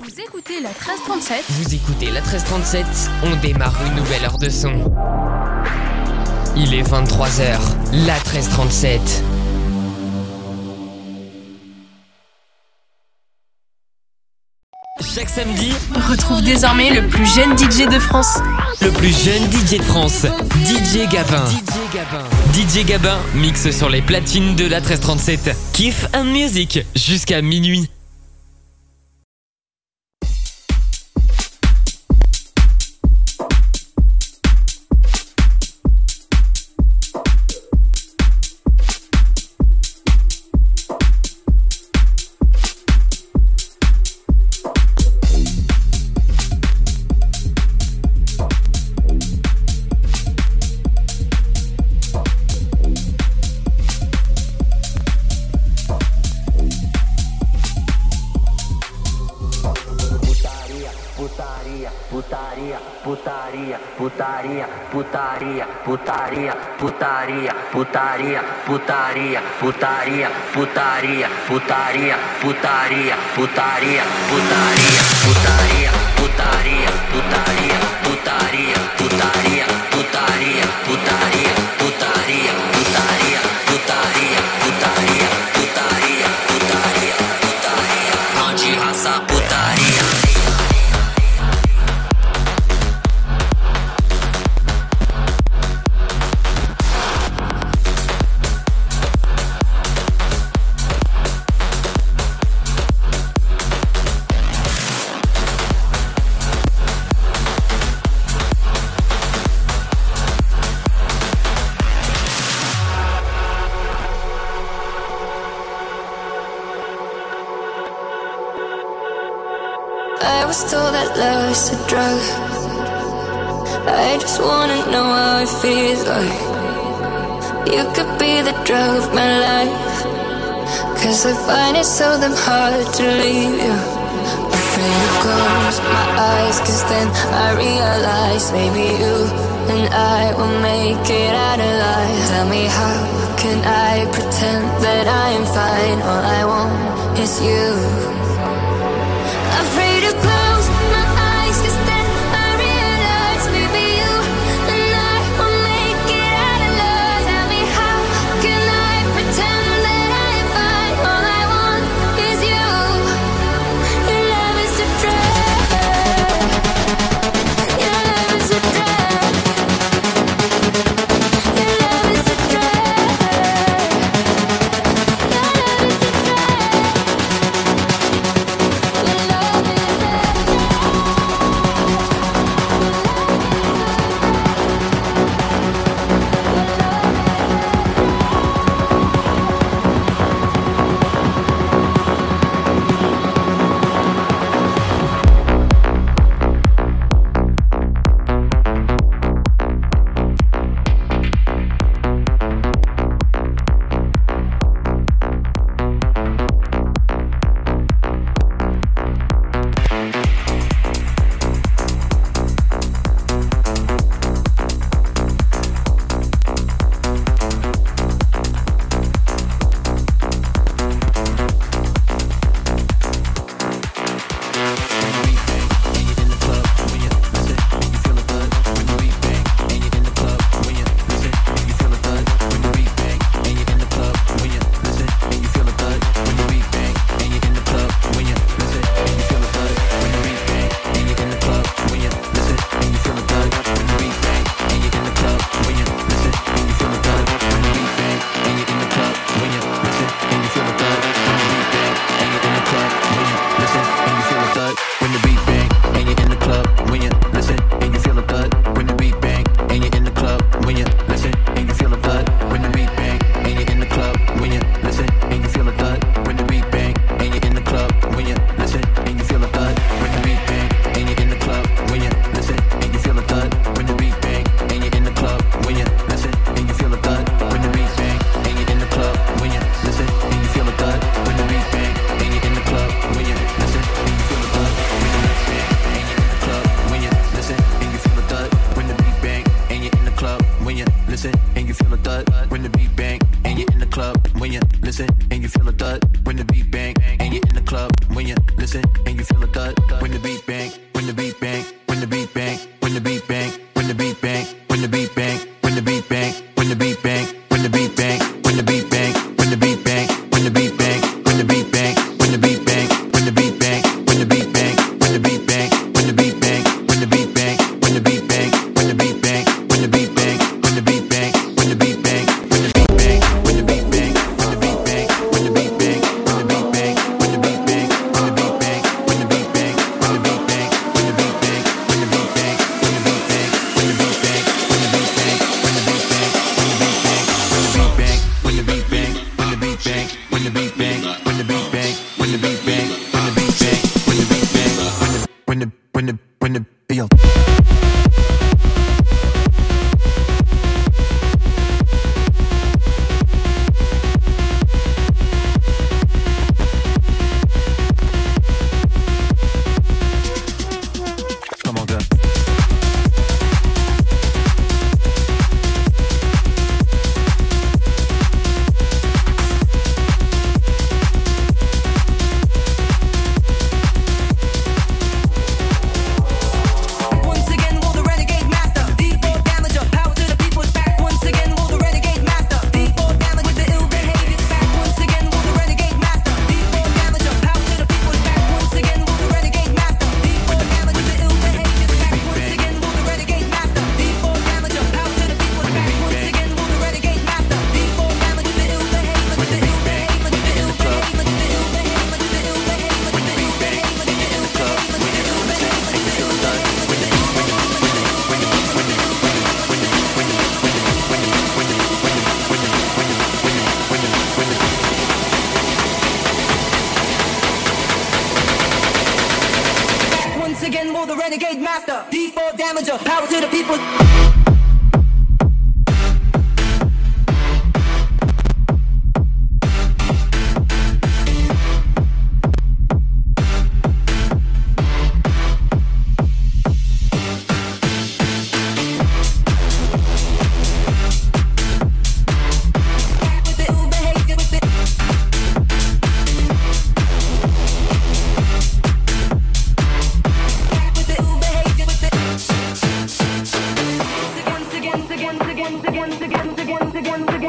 Vous écoutez la 1337 Vous écoutez la 1337, on démarre une nouvelle heure de son. Il est 23h, la 1337. Chaque samedi, retrouve désormais le plus jeune DJ de France. le plus jeune DJ de France, DJ Gabin. DJ Gabin mixe sur les platines de la 1337. Kiff and Music jusqu'à minuit. Putaria, putaria, putaria, putaria, putaria, putaria, putaria, putaria, putaria, putaria, putaria, putaria, putaria, Told that love's a drug. I just wanna know how it feels like. You could be the drug of my life. Cause I find it so damn hard to leave you. Afraid to close my eyes, cause then I realize maybe you and I will make it out alive. Tell me how can I pretend that I am fine? All I want is you.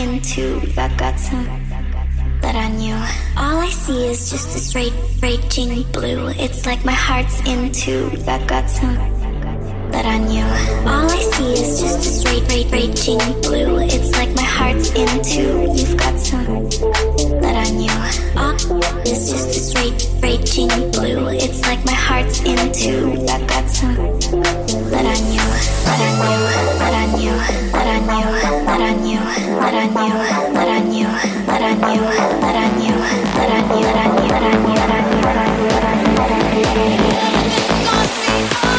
into the guts that I knew. All I see is just this ra- raging blue. It's like my heart's into the guts that I knew. All I see is just this ra- raging blue. It's like my heart's into you've got some. I knew. All is just a straight, raging blue. It's like my heart's into that got some that I knew, that I knew, that I knew, that I knew, that I knew, that I knew, that I knew, that I knew, that I knew, that I knew, that I knew, that I knew, that I knew, that I knew, that I knew, that I knew,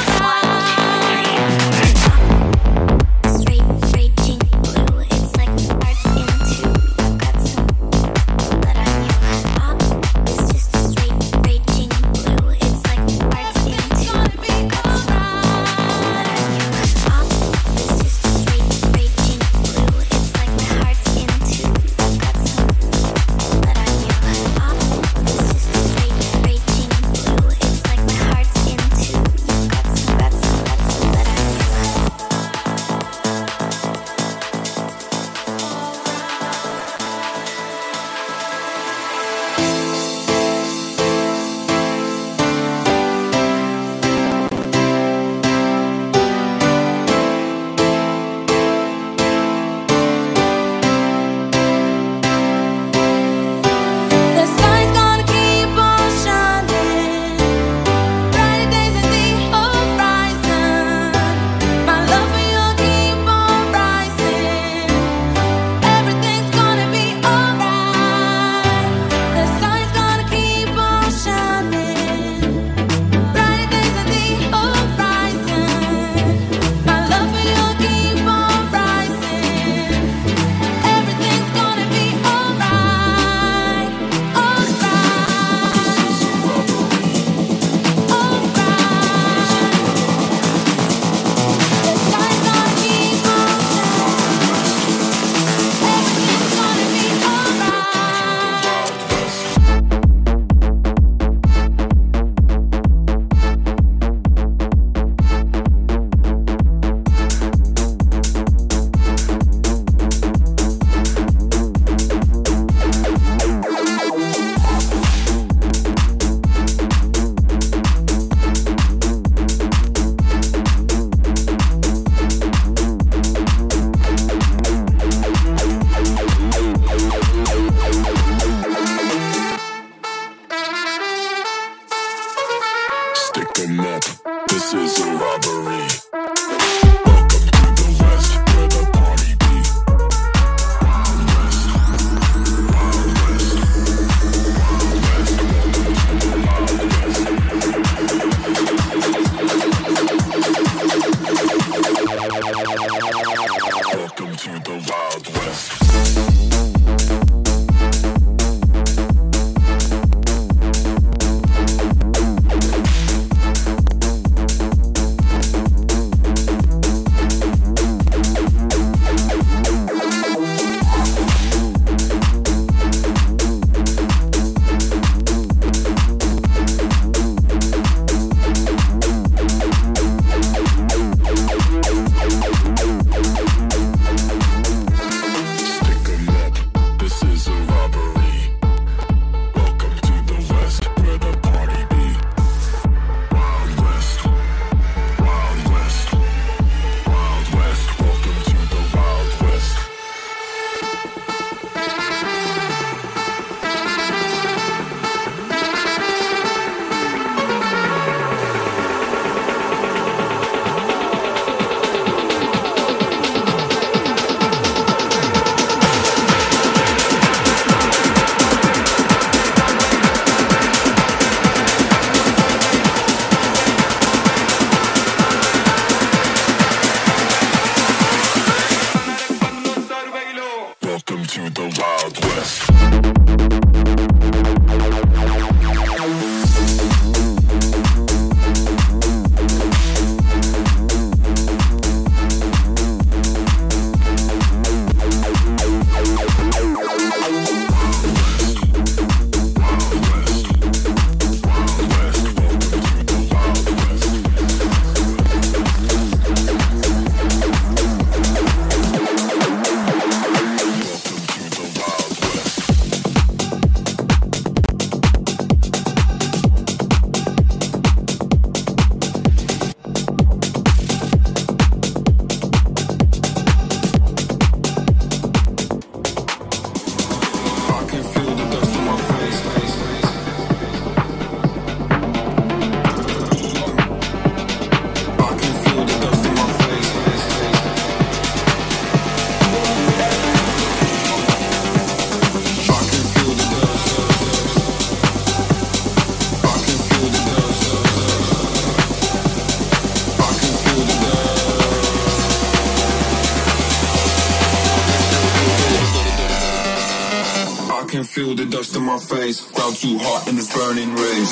my face. Ground too hot in this burning rays.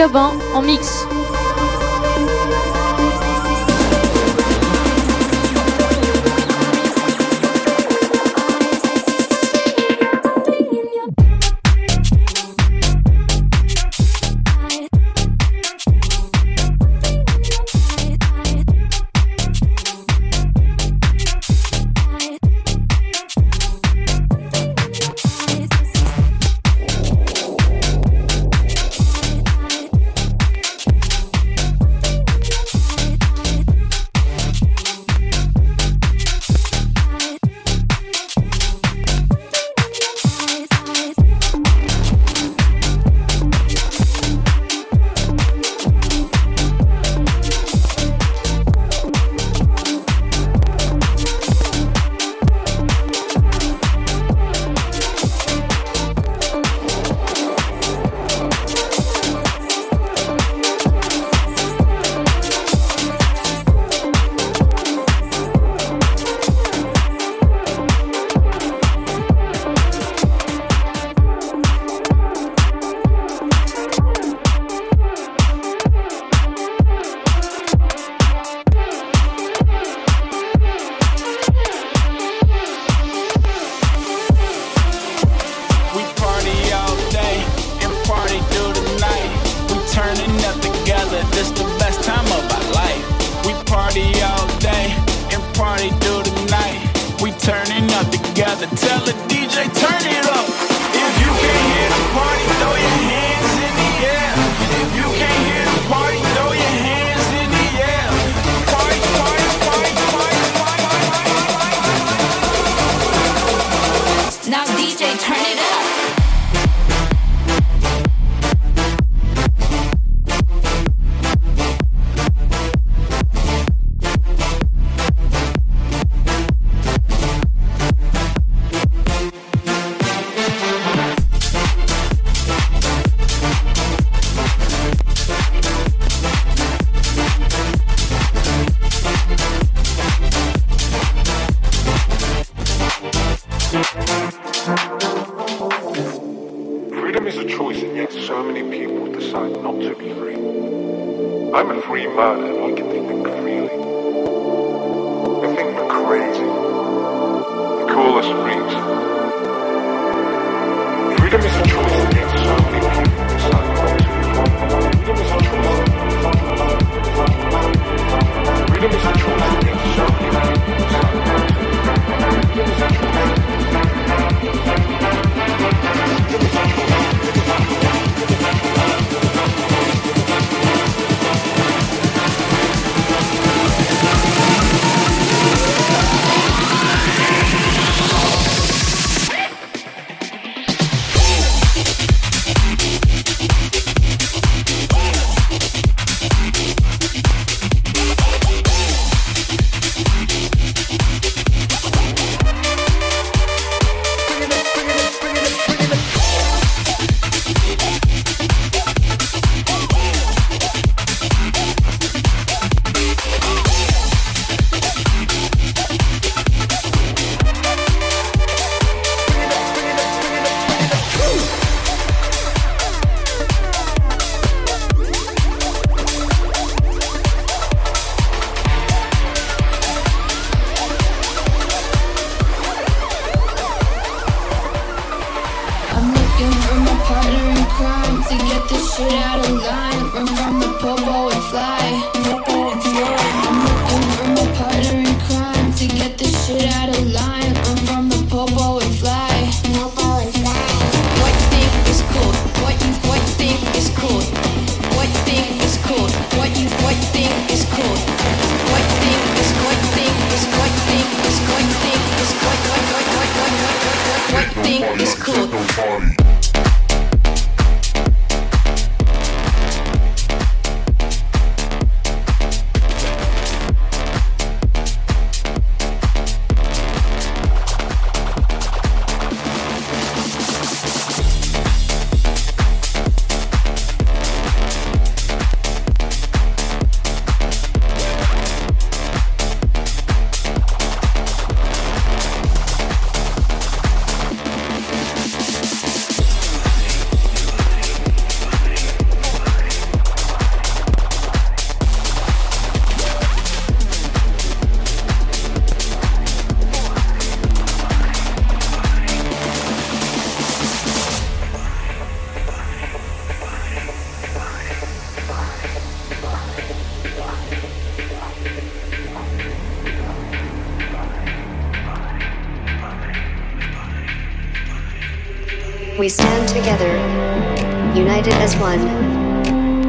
Gabin en mix.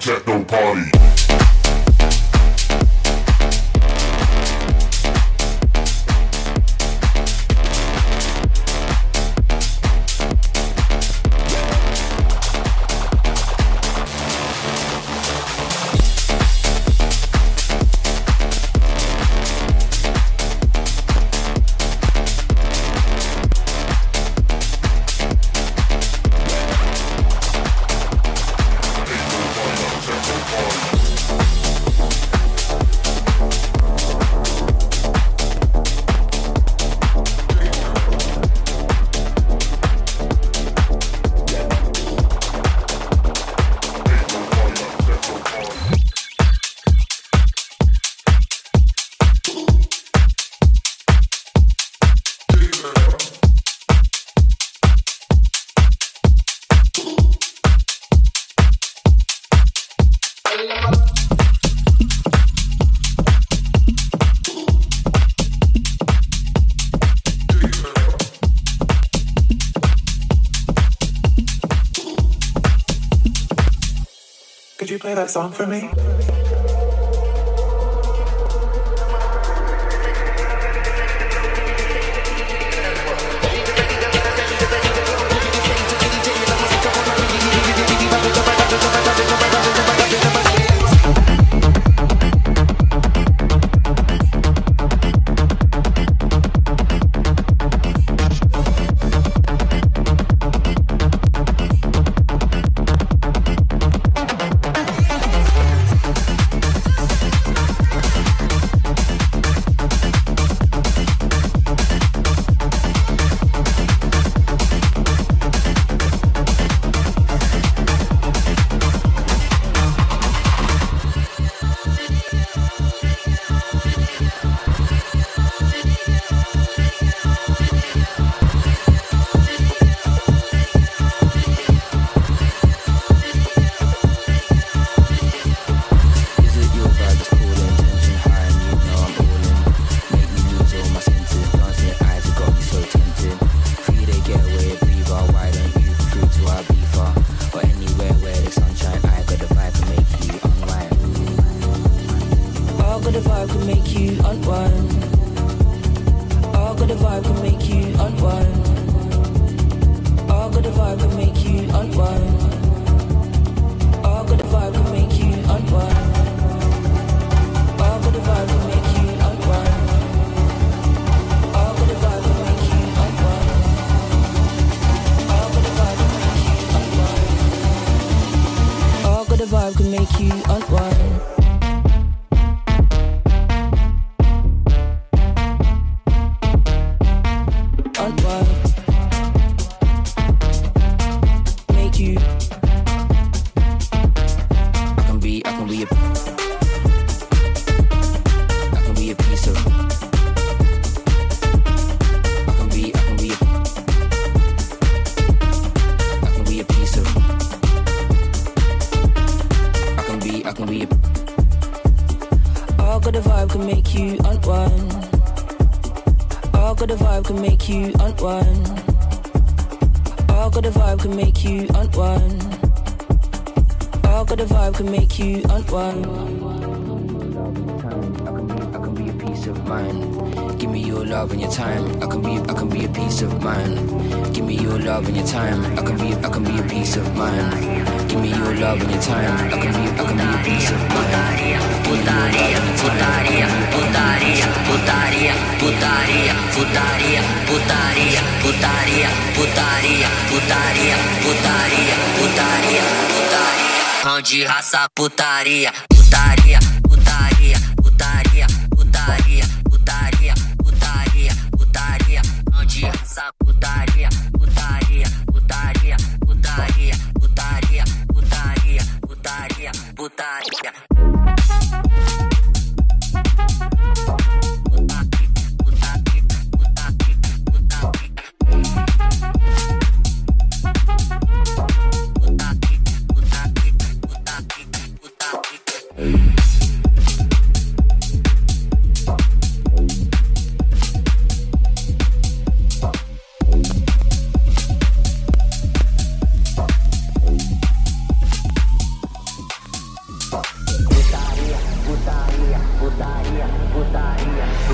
techno party. Could you play that song for me? one. I can, be, I can be a peace of mind. Give me your love and your time. I can be, I can be a peace of mind. Give me your love and your time. I can be, I can be a peace of mind. Give me your love and your time. I can be, I can be a peace of mind. Putaria, putaria, putaria, putaria, putaria, putaria, putaria, putaria, putaria, putaria, putaria, putaria. Onde raça putaria,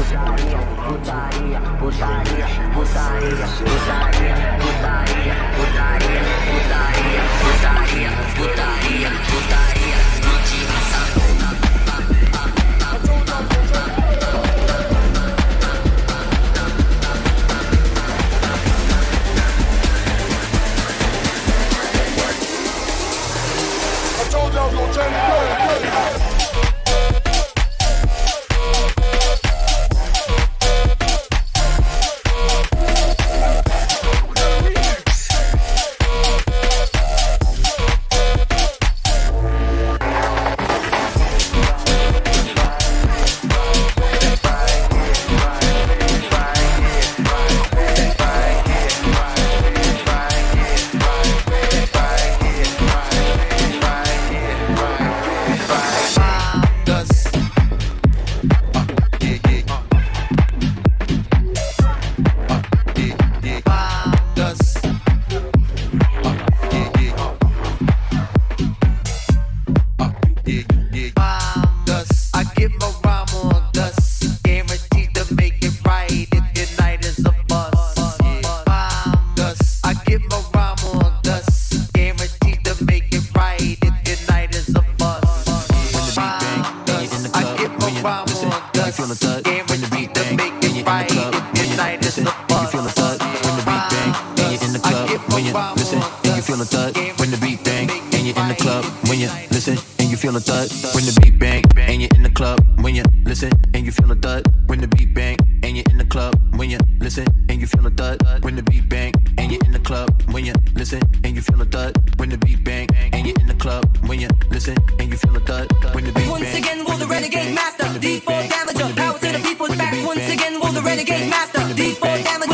I club when you listen and you feel a thud when the beat bang and you're in the club when you listen and you feel a thud when the beat Once bang again, will the renegade master D4 damage power to the people's back. Once again, will the renegade master D4 damage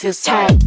feels tight.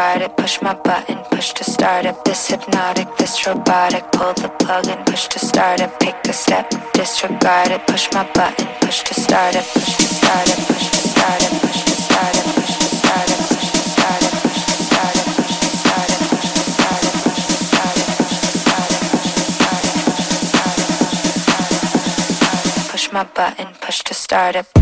Disregard it. Push my button, push to start it. This hypnotic, this robotic. Pull the plug and push to start it. Pick a step, disregard it. Push my button, push to start it. Push to start it. Push to start it. Push to start it. Push to start it. Push to start it. Push to start it. Push to start it. Push to start it. Push to start it. Push to start it. Push to start it. Push my button, push to start it.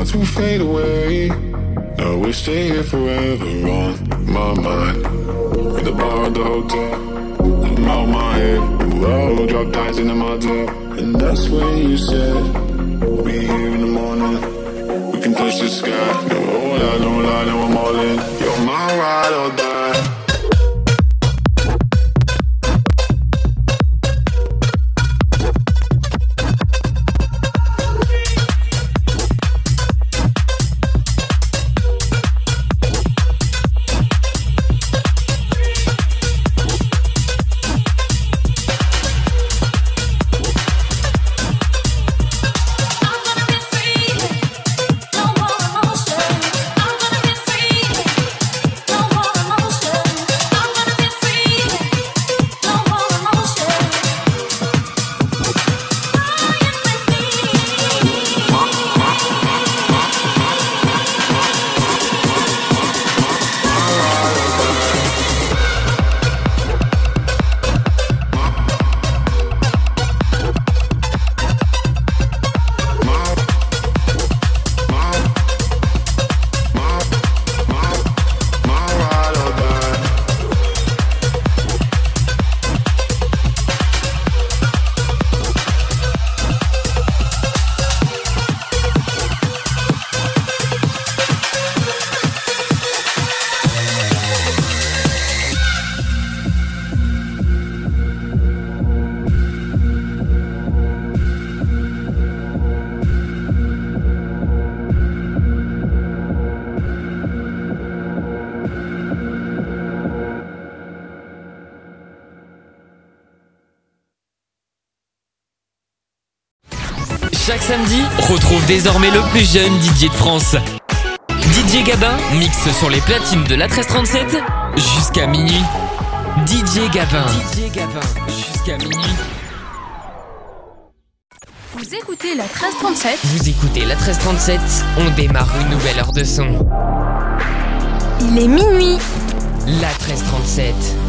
Lights will fade away. Now we stay here forever on my mind. In the bar at the hotel, I'm out my head. Whoa, drop ties in the motel. And that's when you said, we'll be here in the morning. We can touch the sky. No lie, no lie, now I'm all in. Désormais le plus jeune DJ de France. DJ Gabin mixe sur les platines de la 1337 jusqu'à minuit. DJ Gabin. DJ Gabin jusqu'à minuit. Vous écoutez la 1337 Vous écoutez la 1337, on démarre une nouvelle heure de son. Il est minuit. La 1337.